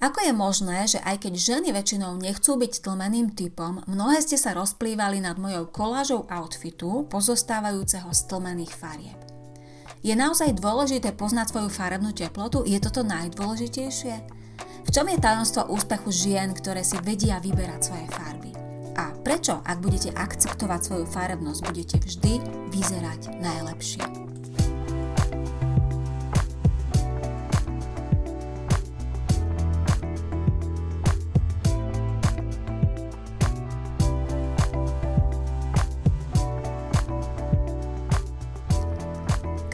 Ako je možné, že aj keď ženy väčšinou nechcú byť tlmeným typom, mnohé ste sa rozplývali nad mojou kolážou outfitu pozostávajúceho z tlmených farieb? Je naozaj dôležité poznať svoju farebnú teplotu? Je toto najdôležitejšie? V čom je tajomstvo úspechu žien, ktoré si vedia vyberať svoje farby? A prečo, ak budete akceptovať svoju farebnosť, budete vždy vyzerať najlepšie?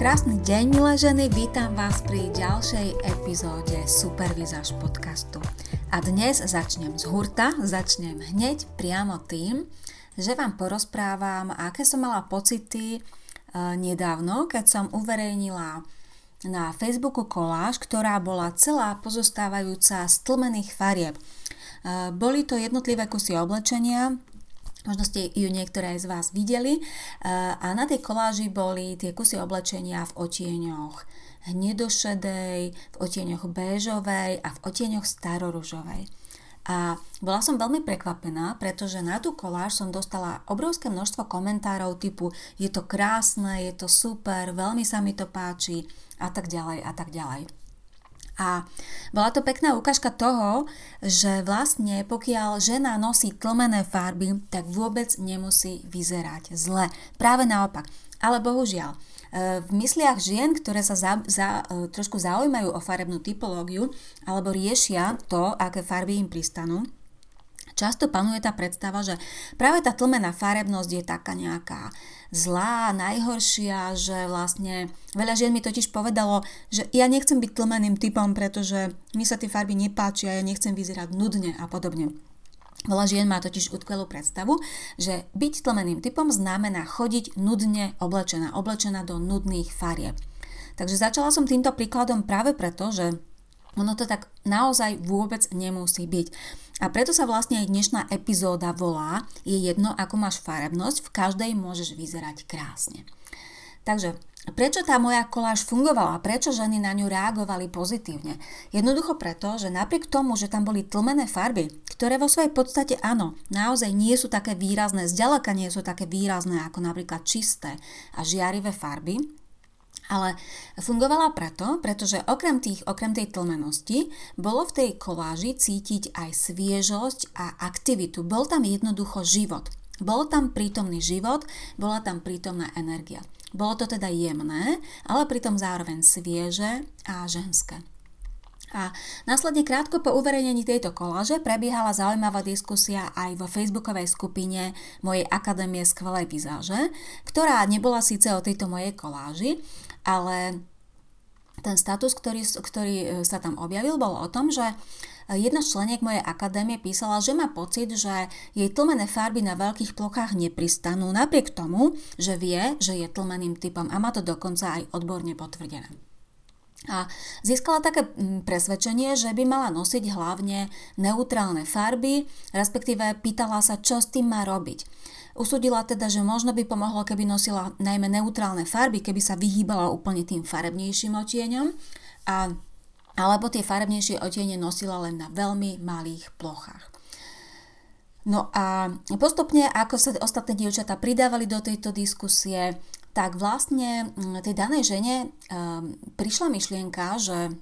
Krásny deň, milé ženy, vítam vás pri ďalšej epizóde Supervizáž podcastu. A dnes začnem z hurta, začnem hneď priamo tým, že vám porozprávam, aké som mala pocity e, nedávno, keď som uverejnila na Facebooku koláž, ktorá bola celá pozostávajúca z tlmených farieb. E, boli to jednotlivé kusy oblečenia, Možno ste ju niektoré z vás videli. A na tej koláži boli tie kusy oblečenia v otieňoch hnedošedej, v otieňoch béžovej a v otieňoch staroružovej. A bola som veľmi prekvapená, pretože na tú koláž som dostala obrovské množstvo komentárov typu je to krásne, je to super, veľmi sa mi to páči a tak ďalej a tak ďalej. A bola to pekná ukážka toho, že vlastne pokiaľ žena nosí tlmené farby, tak vôbec nemusí vyzerať zle. Práve naopak. Ale bohužiaľ, e, v mysliach žien, ktoré sa za, za, e, trošku zaujímajú o farebnú typológiu alebo riešia to, aké farby im pristanú, často panuje tá predstava, že práve tá tlmená farebnosť je taká nejaká zlá, najhoršia, že vlastne veľa žien mi totiž povedalo, že ja nechcem byť tlmeným typom, pretože mi sa tie farby nepáčia, ja nechcem vyzerať nudne a podobne. Veľa žien má totiž utkvelú predstavu, že byť tlmeným typom znamená chodiť nudne oblečená, oblečená do nudných farieb. Takže začala som týmto príkladom práve preto, že ono to tak naozaj vôbec nemusí byť. A preto sa vlastne aj dnešná epizóda volá Je jedno, ako máš farebnosť, v každej môžeš vyzerať krásne. Takže prečo tá moja koláž fungovala? Prečo ženy na ňu reagovali pozitívne? Jednoducho preto, že napriek tomu, že tam boli tlmené farby, ktoré vo svojej podstate áno, naozaj nie sú také výrazné, zďaleka nie sú také výrazné ako napríklad čisté a žiarivé farby, ale fungovala preto, pretože okrem, tých, okrem tej tlmenosti bolo v tej koláži cítiť aj sviežosť a aktivitu. Bol tam jednoducho život. Bol tam prítomný život, bola tam prítomná energia. Bolo to teda jemné, ale pritom zároveň svieže a ženské. A následne krátko po uverejnení tejto koláže prebiehala zaujímavá diskusia aj vo facebookovej skupine mojej Akadémie skvelej vizáže, ktorá nebola síce o tejto mojej koláži, ale ten status, ktorý, ktorý e, sa tam objavil, bol o tom, že Jedna z členiek mojej akadémie písala, že má pocit, že jej tlmené farby na veľkých plochách nepristanú, napriek tomu, že vie, že je tlmeným typom a má to dokonca aj odborne potvrdené. A získala také presvedčenie, že by mala nosiť hlavne neutrálne farby, respektíve pýtala sa, čo s tým má robiť. Usudila teda, že možno by pomohlo, keby nosila najmä neutrálne farby, keby sa vyhýbala úplne tým farebnejším otieňom a alebo tie farebnejšie otiene nosila len na veľmi malých plochách. No a postupne, ako sa ostatné dievčatá pridávali do tejto diskusie, tak vlastne mm, tej danej žene um, prišla myšlienka, že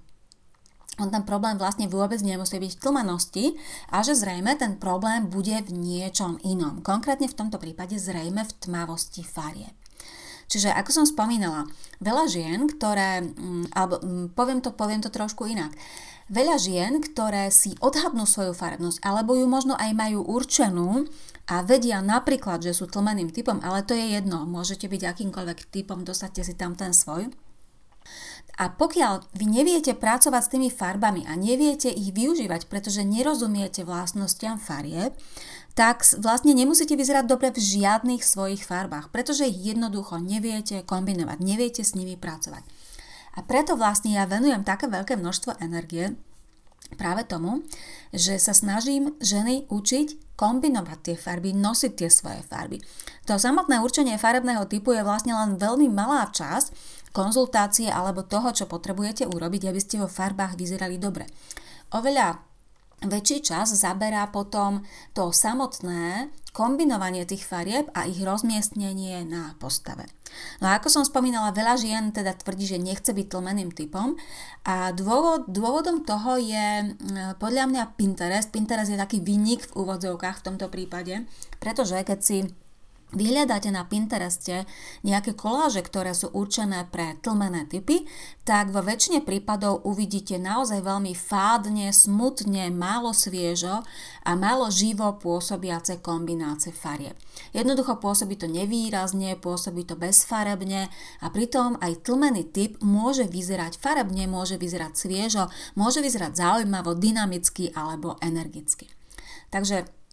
on ten problém vlastne vôbec nemusí byť v tlmenosti a že zrejme ten problém bude v niečom inom. Konkrétne v tomto prípade zrejme v tmavosti farie. Čiže ako som spomínala, veľa žien, ktoré, mm, alebo mm, poviem to, poviem to trošku inak, veľa žien, ktoré si odhadnú svoju farebnosť, alebo ju možno aj majú určenú a vedia napríklad, že sú tlmeným typom, ale to je jedno, môžete byť akýmkoľvek typom, dosadte si tam ten svoj, a pokiaľ vy neviete pracovať s tými farbami a neviete ich využívať, pretože nerozumiete vlastnostiam farieb, tak vlastne nemusíte vyzerať dobre v žiadnych svojich farbách, pretože ich jednoducho neviete kombinovať, neviete s nimi pracovať. A preto vlastne ja venujem také veľké množstvo energie práve tomu, že sa snažím ženy učiť kombinovať tie farby, nosiť tie svoje farby. To samotné určenie farebného typu je vlastne len veľmi malá časť konzultácie alebo toho, čo potrebujete urobiť, aby ste vo farbách vyzerali dobre. Oveľa väčší čas zaberá potom to samotné kombinovanie tých farieb a ich rozmiestnenie na postave. No a ako som spomínala, veľa žien teda tvrdí, že nechce byť tlmeným typom a dôvod, dôvodom toho je podľa mňa Pinterest. Pinterest je taký výnik v úvodzovkách v tomto prípade, pretože keď si vyhľadáte na Pintereste nejaké koláže, ktoré sú určené pre tlmené typy, tak vo väčšine prípadov uvidíte naozaj veľmi fádne, smutne, málo sviežo a málo živo pôsobiace kombinácie farie. Jednoducho pôsobí to nevýrazne, pôsobí to bezfarebne a pritom aj tlmený typ môže vyzerať farebne, môže vyzerať sviežo, môže vyzerať zaujímavo, dynamicky alebo energicky. Takže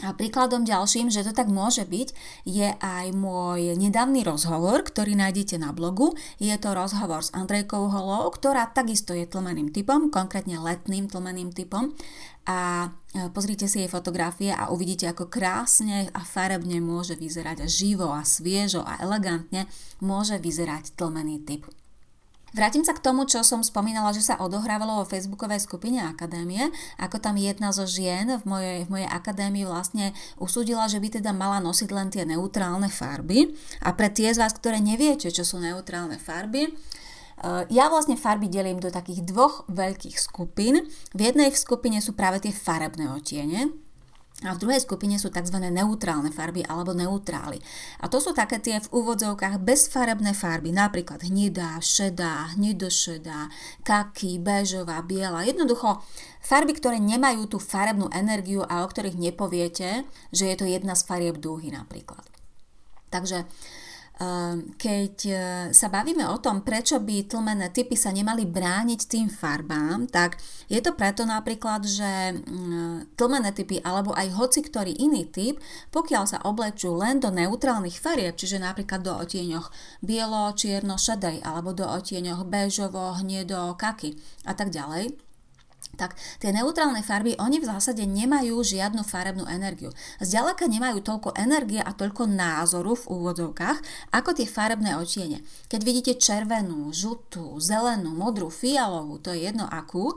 a príkladom ďalším, že to tak môže byť, je aj môj nedávny rozhovor, ktorý nájdete na blogu. Je to rozhovor s Andrejkou Holou, ktorá takisto je tlmeným typom, konkrétne letným tlmeným typom. A e, pozrite si jej fotografie a uvidíte, ako krásne a farebne môže vyzerať a živo a sviežo a elegantne môže vyzerať tlmený typ. Vrátim sa k tomu, čo som spomínala, že sa odohrávalo vo facebookovej skupine akadémie, ako tam jedna zo žien v mojej, v mojej akadémii vlastne usúdila, že by teda mala nosiť len tie neutrálne farby. A pre tie z vás, ktoré neviete, čo sú neutrálne farby, eh, ja vlastne farby delím do takých dvoch veľkých skupín. V jednej skupine sú práve tie farebné otiene, a v druhej skupine sú tzv. neutrálne farby alebo neutrály. A to sú také tie v úvodzovkách bezfarebné farby, napríklad hnidá, šedá, hnidošedá, kaky, béžová, biela. Jednoducho farby, ktoré nemajú tú farebnú energiu a o ktorých nepoviete, že je to jedna z farieb dúhy napríklad. Takže keď e, sa bavíme o tom, prečo by tlmené typy sa nemali brániť tým farbám, tak je to preto napríklad, že mm, tlmené typy alebo aj hoci ktorý iný typ, pokiaľ sa oblečú len do neutrálnych farieb, čiže napríklad do otieňoch bielo, čierno, šedej alebo do otieňoch bežovo, hniedo, kaky a tak ďalej, tak tie neutrálne farby, oni v zásade nemajú žiadnu farebnú energiu. Zďaleka nemajú toľko energie a toľko názoru v úvodzovkách, ako tie farebné očiene. Keď vidíte červenú, žltú, zelenú, modrú, fialovú, to je jedno akú,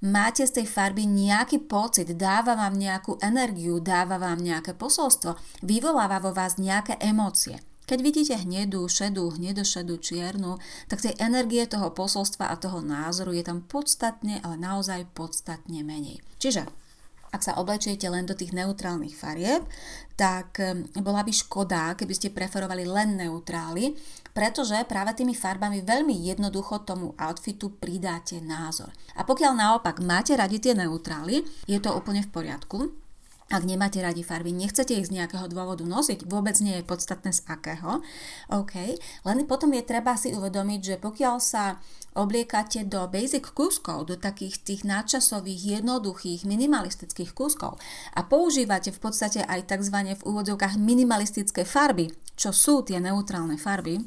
máte z tej farby nejaký pocit, dáva vám nejakú energiu, dáva vám nejaké posolstvo, vyvoláva vo vás nejaké emócie. Keď vidíte hnedú, šedú, hnedošedú, čiernu, tak tej energie toho posolstva a toho názoru je tam podstatne, ale naozaj podstatne menej. Čiže ak sa oblečiete len do tých neutrálnych farieb, tak bola by škoda, keby ste preferovali len neutrály, pretože práve tými farbami veľmi jednoducho tomu outfitu pridáte názor. A pokiaľ naopak máte radi tie neutrály, je to úplne v poriadku, ak nemáte radi farby, nechcete ich z nejakého dôvodu nosiť, vôbec nie je podstatné z akého, OK, len potom je treba si uvedomiť, že pokiaľ sa obliekate do basic kúskov, do takých tých nadčasových, jednoduchých, minimalistických kúskov a používate v podstate aj tzv. v úvodzovkách minimalistické farby, čo sú tie neutrálne farby,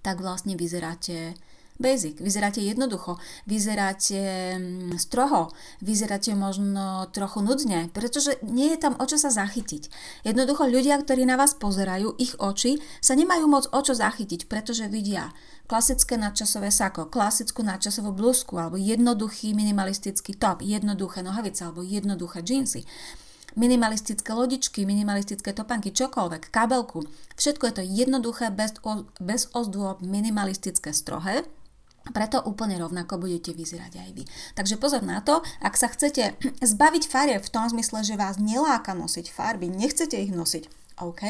tak vlastne vyzeráte basic, vyzeráte jednoducho, vyzeráte mm, stroho, vyzeráte možno trochu nudne, pretože nie je tam o čo sa zachytiť. Jednoducho ľudia, ktorí na vás pozerajú, ich oči sa nemajú moc o čo zachytiť, pretože vidia klasické nadčasové sako, klasickú nadčasovú blúzku alebo jednoduchý minimalistický top, jednoduché nohavice alebo jednoduché džínsy minimalistické lodičky, minimalistické topanky, čokoľvek, kabelku. Všetko je to jednoduché, bez, bez ozdôb, minimalistické, strohé preto úplne rovnako budete vyzerať aj vy. Takže pozor na to, ak sa chcete zbaviť farieb v tom zmysle, že vás neláka nosiť farby, nechcete ich nosiť, OK,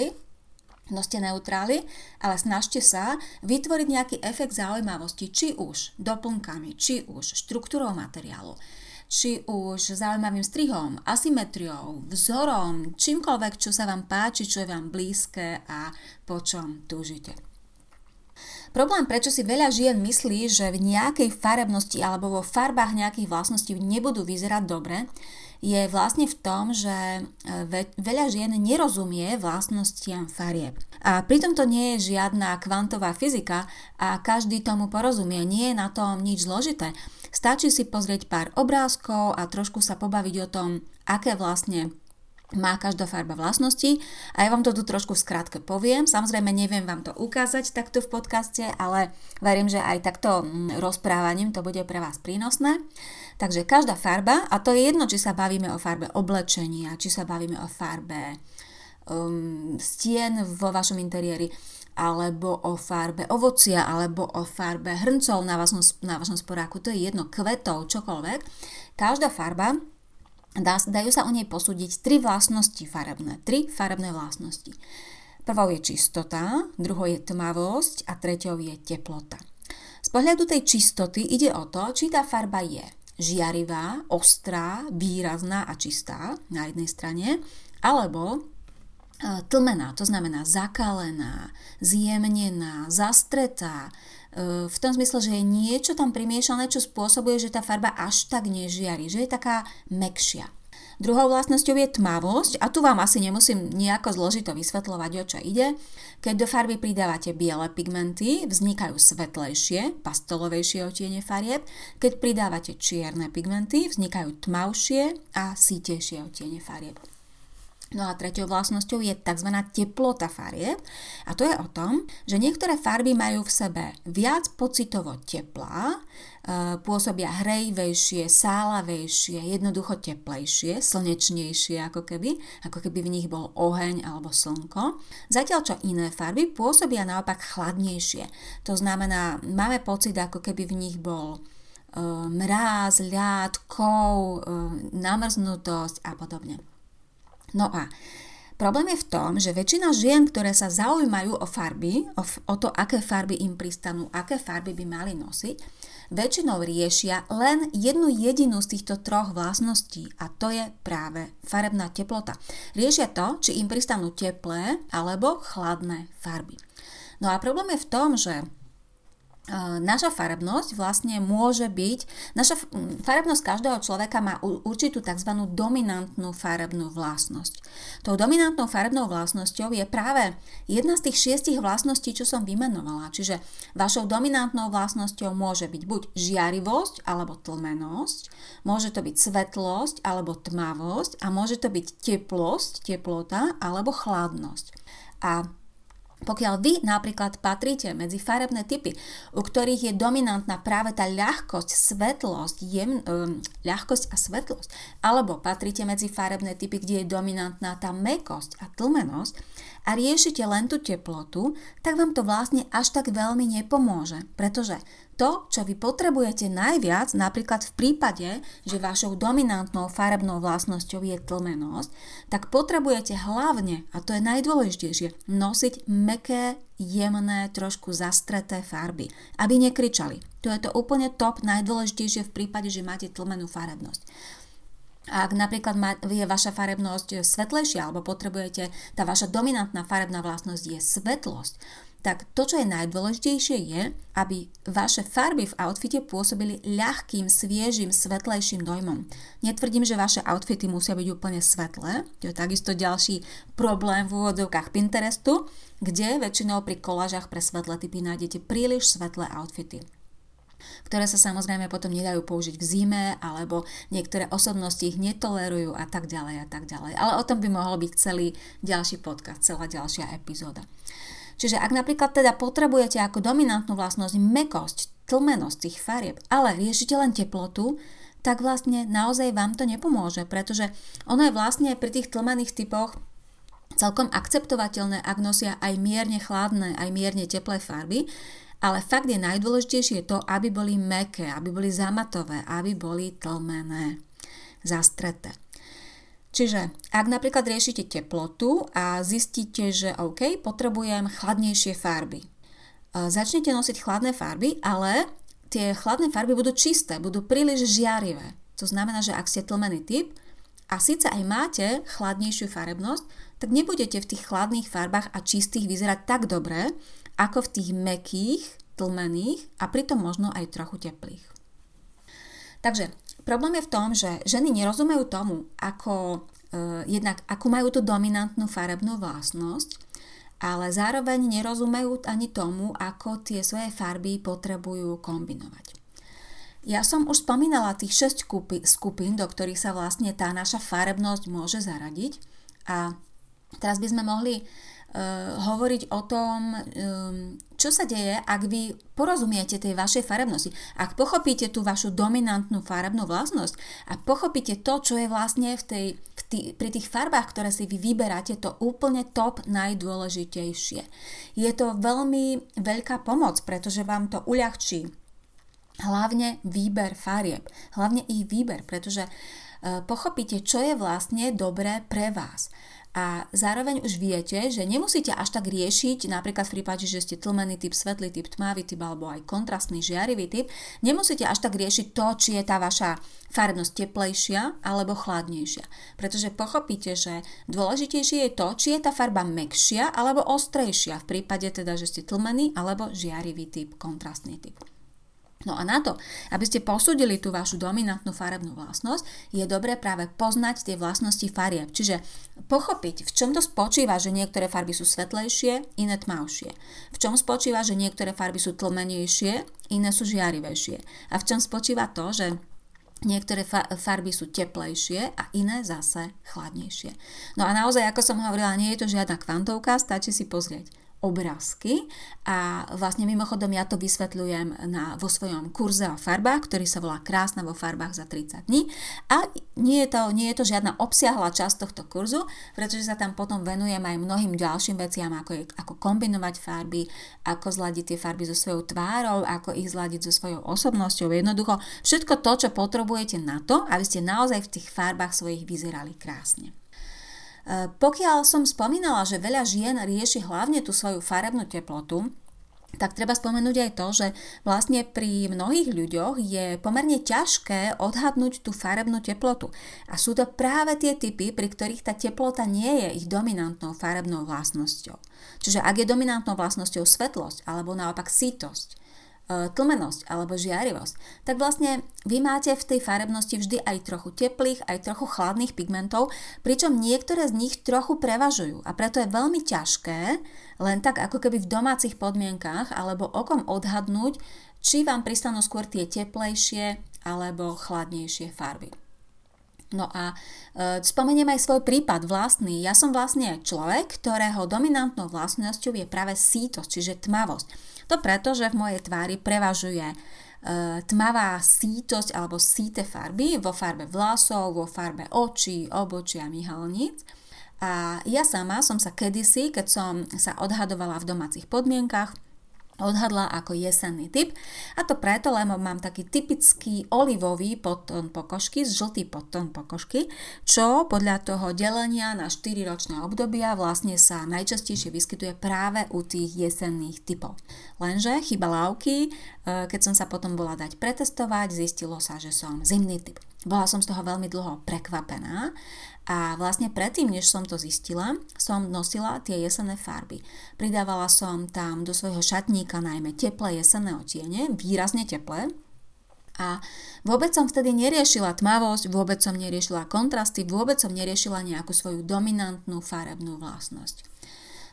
noste neutrály, ale snažte sa vytvoriť nejaký efekt zaujímavosti, či už doplnkami, či už štruktúrou materiálu, či už zaujímavým strihom, asymetriou, vzorom, čímkoľvek, čo sa vám páči, čo je vám blízke a po čom túžite. Problém, prečo si veľa žien myslí, že v nejakej farebnosti alebo vo farbách nejakých vlastností nebudú vyzerať dobre, je vlastne v tom, že e, veľa žien nerozumie vlastnostiam farieb. A pritom to nie je žiadna kvantová fyzika a každý tomu porozumie, nie je na tom nič zložité. Stačí si pozrieť pár obrázkov a trošku sa pobaviť o tom, aké vlastne má každá farba vlastnosti a ja vám to tu trošku v skratke poviem. Samozrejme neviem vám to ukázať takto v podcaste, ale verím, že aj takto mm, rozprávaním to bude pre vás prínosné. Takže každá farba, a to je jedno, či sa bavíme o farbe oblečenia, či sa bavíme o farbe um, stien vo vašom interiéri, alebo o farbe ovocia, alebo o farbe hrncov na vašom, na vašom sporáku, to je jedno, kvetov, čokoľvek. Každá farba, dá, dajú sa o nej posúdiť tri vlastnosti farebné, tri farebné vlastnosti. Prvou je čistota, druhou je tmavosť a treťou je teplota. Z pohľadu tej čistoty ide o to, či tá farba je žiarivá, ostrá, výrazná a čistá na jednej strane, alebo e, tlmená, to znamená zakalená, zjemnená, zastretá, v tom zmysle, že je niečo tam primiešané, čo spôsobuje, že tá farba až tak nežiari, že je taká mekšia. Druhou vlastnosťou je tmavosť a tu vám asi nemusím nejako zložito vysvetľovať, o čo ide. Keď do farby pridávate biele pigmenty, vznikajú svetlejšie, pastelovejšie otiene farieb. Keď pridávate čierne pigmenty, vznikajú tmavšie a sítejšie otiene farieb. No a tretou vlastnosťou je tzv. teplota farieb a to je o tom, že niektoré farby majú v sebe viac pocitovo teplá, e, pôsobia hrejvejšie, sálavejšie, jednoducho teplejšie, slnečnejšie ako keby, ako keby v nich bol oheň alebo slnko. Zatiaľ čo iné farby pôsobia naopak chladnejšie. To znamená, máme pocit ako keby v nich bol e, mráz, ľad, kov, e, namrznutosť a podobne. No a Problém je v tom, že väčšina žien, ktoré sa zaujímajú o farby, o, o to, aké farby im pristanú, aké farby by mali nosiť, väčšinou riešia len jednu jedinú z týchto troch vlastností a to je práve farebná teplota. Riešia to, či im pristanú teplé alebo chladné farby. No a problém je v tom, že naša farebnosť vlastne môže byť, naša farebnosť každého človeka má určitú tzv. dominantnú farebnú vlastnosť. Tou dominantnou farebnou vlastnosťou je práve jedna z tých šiestich vlastností, čo som vymenovala. Čiže vašou dominantnou vlastnosťou môže byť buď žiarivosť alebo tlmenosť, môže to byť svetlosť alebo tmavosť a môže to byť teplosť, teplota alebo chladnosť. A pokiaľ vy napríklad patríte medzi farebné typy, u ktorých je dominantná práve tá ľahkosť, svetlosť, jem, um, ľahkosť a svetlosť, alebo patríte medzi farebné typy, kde je dominantná tá mekosť a tlmenosť a riešite len tú teplotu, tak vám to vlastne až tak veľmi nepomôže, pretože to, čo vy potrebujete najviac, napríklad v prípade, že vašou dominantnou farebnou vlastnosťou je tlmenosť, tak potrebujete hlavne, a to je najdôležitejšie, nosiť meké, jemné, trošku zastreté farby, aby nekričali. To je to úplne top, najdôležitejšie v prípade, že máte tlmenú farebnosť. Ak napríklad je vaša farebnosť svetlejšia alebo potrebujete, tá vaša dominantná farebná vlastnosť je svetlosť, tak to, čo je najdôležitejšie je, aby vaše farby v outfite pôsobili ľahkým, sviežým, svetlejším dojmom. Netvrdím, že vaše outfity musia byť úplne svetlé, to je takisto ďalší problém v úvodzovkách Pinterestu, kde väčšinou pri kolážach pre svetlé typy nájdete príliš svetlé outfity ktoré sa samozrejme potom nedajú použiť v zime, alebo niektoré osobnosti ich netolerujú a tak ďalej a tak ďalej. Ale o tom by mohol byť celý ďalší podcast, celá ďalšia epizóda. Čiže ak napríklad teda potrebujete ako dominantnú vlastnosť mekosť, tlmenosť tých farieb, ale riešite len teplotu, tak vlastne naozaj vám to nepomôže, pretože ono je vlastne pri tých tlmených typoch celkom akceptovateľné, ak nosia aj mierne chladné, aj mierne teplé farby, ale fakt je najdôležitejšie to, aby boli meké, aby boli zamatové, aby boli tlmené, zastreté. Čiže ak napríklad riešite teplotu a zistíte, že OK, potrebujem chladnejšie farby. Začnete nosiť chladné farby, ale tie chladné farby budú čisté, budú príliš žiarivé. To znamená, že ak ste tlmený typ a síce aj máte chladnejšiu farebnosť, tak nebudete v tých chladných farbách a čistých vyzerať tak dobre, ako v tých mekých, tlmených a pritom možno aj trochu teplých. Takže Problém je v tom, že ženy nerozumejú tomu, ako, uh, jednak, ako majú tú dominantnú farebnú vlastnosť, ale zároveň nerozumejú ani tomu, ako tie svoje farby potrebujú kombinovať. Ja som už spomínala tých 6 skupín, do ktorých sa vlastne tá naša farebnosť môže zaradiť a teraz by sme mohli hovoriť o tom, um, čo sa deje, ak vy porozumiete tej vašej farebnosti. Ak pochopíte tú vašu dominantnú farebnú vlastnosť a pochopíte to, čo je vlastne v tej, v tý, pri tých farbách, ktoré si vy vyberáte, to úplne top najdôležitejšie. Je to veľmi veľká pomoc, pretože vám to uľahčí hlavne výber farieb, hlavne ich výber, pretože uh, pochopíte, čo je vlastne dobré pre vás. A zároveň už viete, že nemusíte až tak riešiť, napríklad v prípade, že ste tlmený typ, svetlý typ, tmavý typ alebo aj kontrastný žiarivý typ, nemusíte až tak riešiť to, či je tá vaša farebnosť teplejšia alebo chladnejšia. Pretože pochopíte, že dôležitejšie je to, či je tá farba mekšia alebo ostrejšia v prípade teda, že ste tlmený alebo žiarivý typ, kontrastný typ. No a na to, aby ste posúdili tú vašu dominantnú farebnú vlastnosť, je dobré práve poznať tie vlastnosti farieb. Čiže pochopiť, v čom to spočíva, že niektoré farby sú svetlejšie, iné tmavšie. V čom spočíva, že niektoré farby sú tlmenejšie, iné sú žiarivejšie. A v čom spočíva to, že Niektoré farby sú teplejšie a iné zase chladnejšie. No a naozaj, ako som hovorila, nie je to žiadna kvantovka, stačí si pozrieť obrázky. A vlastne mimochodom ja to vysvetľujem na, vo svojom kurze o farbách, ktorý sa volá Krásna vo farbách za 30 dní. A nie je to, nie je to žiadna obsiahla časť tohto kurzu, pretože sa tam potom venujem aj mnohým ďalším veciam, ako, je, ako kombinovať farby, ako zladiť tie farby so svojou tvárou, ako ich zladiť so svojou osobnosťou, jednoducho všetko to, čo potrebujete na to, aby ste naozaj v tých farbách svojich vyzerali krásne. Pokiaľ som spomínala, že veľa žien rieši hlavne tú svoju farebnú teplotu, tak treba spomenúť aj to, že vlastne pri mnohých ľuďoch je pomerne ťažké odhadnúť tú farebnú teplotu. A sú to práve tie typy, pri ktorých tá teplota nie je ich dominantnou farebnou vlastnosťou. Čiže ak je dominantnou vlastnosťou svetlosť alebo naopak sítosť, tlmenosť alebo žiarivosť, tak vlastne vy máte v tej farebnosti vždy aj trochu teplých, aj trochu chladných pigmentov, pričom niektoré z nich trochu prevažujú a preto je veľmi ťažké len tak ako keby v domácich podmienkách alebo okom odhadnúť, či vám pristanú skôr tie teplejšie alebo chladnejšie farby. No a e, spomeniem aj svoj prípad vlastný. Ja som vlastne človek, ktorého dominantnou vlastnosťou je práve sítosť, čiže tmavosť. To preto, že v mojej tvári prevažuje e, tmavá sítosť alebo síte farby vo farbe vlasov, vo farbe očí, obočia, myhalníc. A ja sama som sa kedysi, keď som sa odhadovala v domácich podmienkach, odhadla ako jesenný typ a to preto, lebo mám taký typický olivový podtón pokožky, žltý podtón pokožky, čo podľa toho delenia na 4 ročné obdobia vlastne sa najčastejšie vyskytuje práve u tých jesenných typov. Lenže chyba lávky, e, keď som sa potom bola dať pretestovať, zistilo sa, že som zimný typ. Bola som z toho veľmi dlho prekvapená a vlastne predtým, než som to zistila, som nosila tie jesenné farby. Pridávala som tam do svojho šatníka najmä teplé jesenné otiene, výrazne teplé, a vôbec som vtedy neriešila tmavosť, vôbec som neriešila kontrasty, vôbec som neriešila nejakú svoju dominantnú farebnú vlastnosť.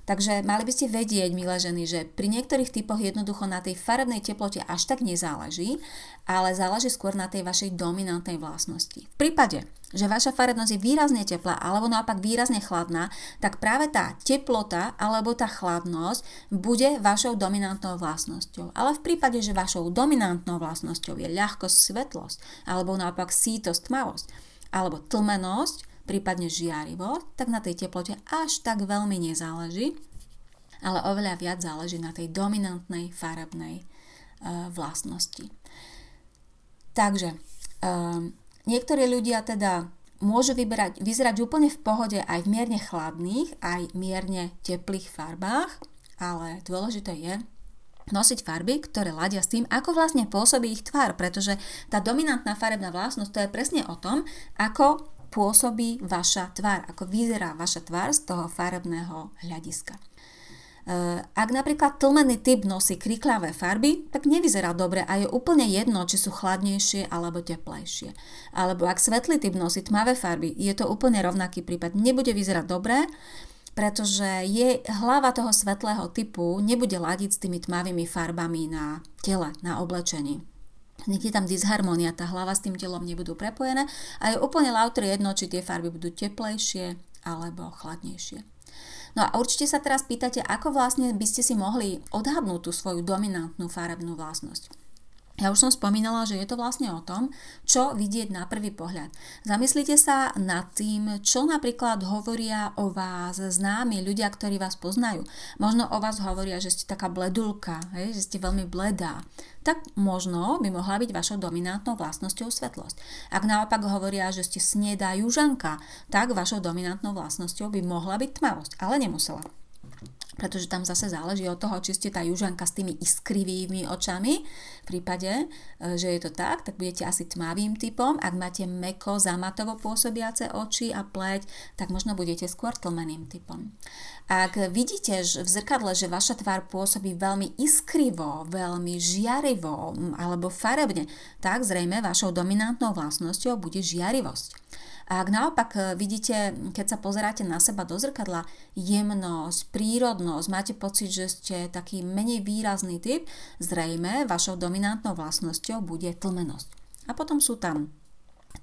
Takže mali by ste vedieť, milé ženy, že pri niektorých typoch jednoducho na tej farebnej teplote až tak nezáleží, ale záleží skôr na tej vašej dominantnej vlastnosti. V prípade, že vaša farebnosť je výrazne teplá alebo naopak výrazne chladná, tak práve tá teplota alebo tá chladnosť bude vašou dominantnou vlastnosťou. Ale v prípade, že vašou dominantnou vlastnosťou je ľahkosť, svetlosť alebo naopak sítosť, tmavosť alebo tlmenosť, prípadne žiarivo, tak na tej teplote až tak veľmi nezáleží, ale oveľa viac záleží na tej dominantnej farebnej e, vlastnosti. Takže e, niektorí ľudia teda môžu vyberať, vyzerať úplne v pohode aj v mierne chladných, aj mierne teplých farbách, ale dôležité je, nosiť farby, ktoré ladia s tým, ako vlastne pôsobí ich tvar, pretože tá dominantná farebná vlastnosť to je presne o tom, ako pôsobí vaša tvár, ako vyzerá vaša tvár z toho farebného hľadiska. Eh, ak napríklad tlmený typ nosí kriklavé farby, tak nevyzerá dobre a je úplne jedno, či sú chladnejšie alebo teplejšie. Alebo ak svetlý typ nosí tmavé farby, je to úplne rovnaký prípad. Nebude vyzerať dobre, pretože je hlava toho svetlého typu nebude ladiť s tými tmavými farbami na tele, na oblečení. Niekde tam disharmonia, tá hlava s tým telom nebudú prepojené a je úplne lautre jedno, či tie farby budú teplejšie alebo chladnejšie. No a určite sa teraz pýtate, ako vlastne by ste si mohli odhadnúť tú svoju dominantnú farebnú vlastnosť. Ja už som spomínala, že je to vlastne o tom, čo vidieť na prvý pohľad. Zamyslite sa nad tým, čo napríklad hovoria o vás známi ľudia, ktorí vás poznajú. Možno o vás hovoria, že ste taká bledulka, hej, že ste veľmi bledá. Tak možno by mohla byť vašou dominantnou vlastnosťou svetlosť. Ak naopak hovoria, že ste snedá južanka, tak vašou dominantnou vlastnosťou by mohla byť tmavosť, ale nemusela pretože tam zase záleží od toho, či ste tá južanka s tými iskrivými očami. V prípade, e, že je to tak, tak budete asi tmavým typom. Ak máte meko, zamatovo pôsobiace oči a pleť, tak možno budete skôr tlmeným typom. Ak vidíte v zrkadle, že vaša tvár pôsobí veľmi iskrivo, veľmi žiarivo alebo farebne, tak zrejme vašou dominantnou vlastnosťou bude žiarivosť. A ak naopak e, vidíte, keď sa pozeráte na seba do zrkadla, jemnosť, prírodnosť, máte pocit, že ste taký menej výrazný typ, zrejme vašou dominantnou vlastnosťou bude tlmenosť. A potom sú tam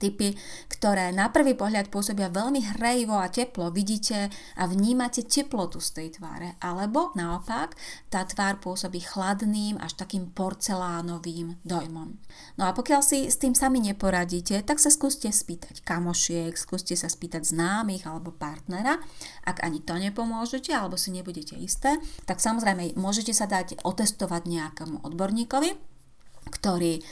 typy, ktoré na prvý pohľad pôsobia veľmi hrejivo a teplo, vidíte a vnímate teplotu z tej tváre, alebo naopak tá tvár pôsobí chladným až takým porcelánovým dojmom. No a pokiaľ si s tým sami neporadíte, tak sa skúste spýtať kamošiek, skúste sa spýtať známych alebo partnera. Ak ani to nepomôžete alebo si nebudete isté, tak samozrejme môžete sa dať otestovať nejakému odborníkovi, ktorý, e,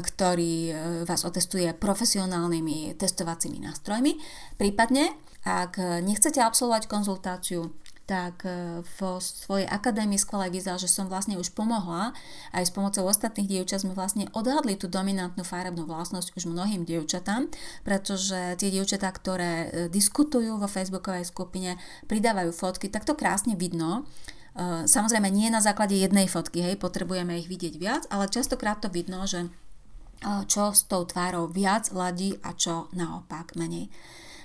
ktorý e, vás otestuje profesionálnymi testovacími nástrojmi. Prípadne, ak nechcete absolvovať konzultáciu, tak e, vo svojej akadémii skvelej vyzal, že som vlastne už pomohla aj s pomocou ostatných dievčat sme vlastne odhadli tú dominantnú farebnú vlastnosť už mnohým dievčatám, pretože tie dievčatá, ktoré diskutujú vo facebookovej skupine, pridávajú fotky, tak to krásne vidno, samozrejme nie na základe jednej fotky, hej, potrebujeme ich vidieť viac, ale častokrát to vidno, že eh, čo s tou tvárou viac ladí a čo naopak menej.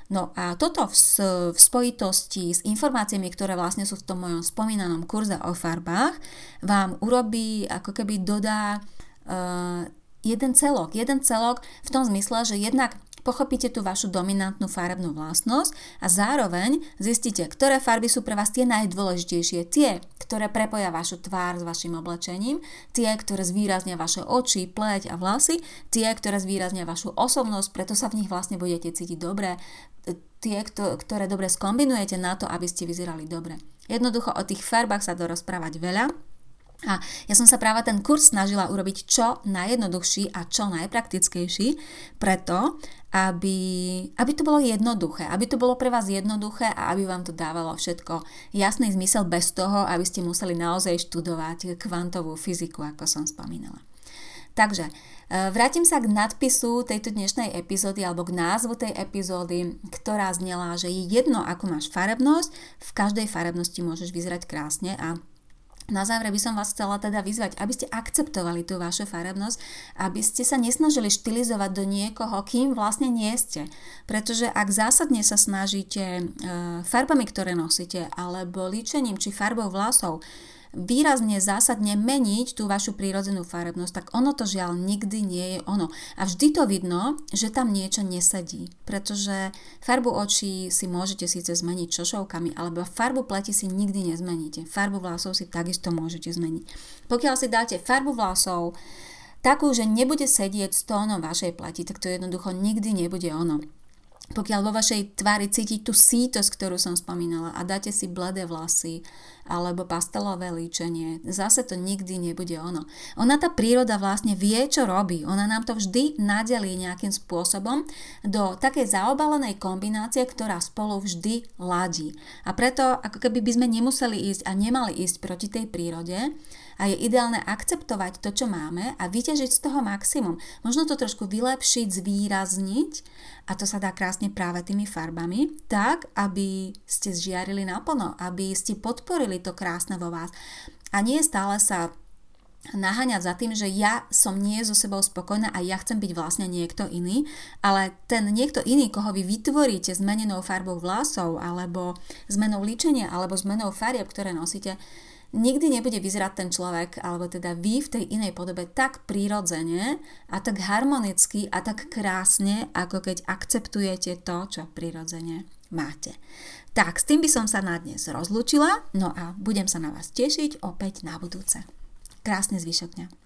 No a toto v, v spojitosti s informáciami, ktoré vlastne sú v tom mojom spomínanom kurze o farbách, vám urobí, ako keby dodá uh, jeden celok. Jeden celok v tom zmysle, že jednak pochopíte tú vašu dominantnú farebnú vlastnosť a zároveň zistíte, ktoré farby sú pre vás tie najdôležitejšie, tie, ktoré prepoja vašu tvár s vašim oblečením, tie, ktoré zvýraznia vaše oči, pleť a vlasy, tie, ktoré zvýraznia vašu osobnosť, preto sa v nich vlastne budete cítiť dobre, tie, ktoré dobre skombinujete na to, aby ste vyzerali dobre. Jednoducho o tých farbách sa dorozprávať veľa, a ja som sa práve ten kurz snažila urobiť čo najjednoduchší a čo najpraktickejší, preto aby, aby to bolo jednoduché, aby to bolo pre vás jednoduché a aby vám to dávalo všetko jasný zmysel bez toho, aby ste museli naozaj študovať kvantovú fyziku, ako som spomínala. Takže e, vrátim sa k nadpisu tejto dnešnej epizódy alebo k názvu tej epizódy, ktorá znela, že je jedno, ako máš farebnosť, v každej farebnosti môžeš vyzerať krásne a na záver by som vás chcela teda vyzvať, aby ste akceptovali tú vašu farebnosť, aby ste sa nesnažili štilizovať do niekoho, kým vlastne nie ste. Pretože ak zásadne sa snažíte e, farbami, ktoré nosíte, alebo líčením či farbou vlasov, výrazne zásadne meniť tú vašu prírodzenú farebnosť, tak ono to žiaľ nikdy nie je ono. A vždy to vidno, že tam niečo nesedí, pretože farbu očí si môžete síce zmeniť čošovkami, alebo farbu pleti si nikdy nezmeníte. Farbu vlasov si takisto môžete zmeniť. Pokiaľ si dáte farbu vlasov takú, že nebude sedieť s tónom vašej pleti, tak to jednoducho nikdy nebude ono pokiaľ vo vašej tvári cítiť tú sítosť, ktorú som spomínala a dáte si bledé vlasy alebo pastelové líčenie, zase to nikdy nebude ono. Ona tá príroda vlastne vie, čo robí. Ona nám to vždy nadelí nejakým spôsobom do takej zaobalenej kombinácie, ktorá spolu vždy ladí. A preto ako keby by sme nemuseli ísť a nemali ísť proti tej prírode, a je ideálne akceptovať to, čo máme a vyťažiť z toho maximum. Možno to trošku vylepšiť, zvýrazniť a to sa dá krásne práve tými farbami, tak, aby ste zžiarili naplno, aby ste podporili to krásne vo vás. A nie stále sa naháňať za tým, že ja som nie so sebou spokojná a ja chcem byť vlastne niekto iný, ale ten niekto iný, koho vy vytvoríte zmenenou farbou vlasov alebo zmenou líčenia alebo zmenou farieb, ktoré nosíte, nikdy nebude vyzerať ten človek, alebo teda vy v tej inej podobe tak prirodzene a tak harmonicky a tak krásne, ako keď akceptujete to, čo prirodzene máte. Tak, s tým by som sa na dnes rozlúčila, no a budem sa na vás tešiť opäť na budúce. Krásny zvyšok dňa.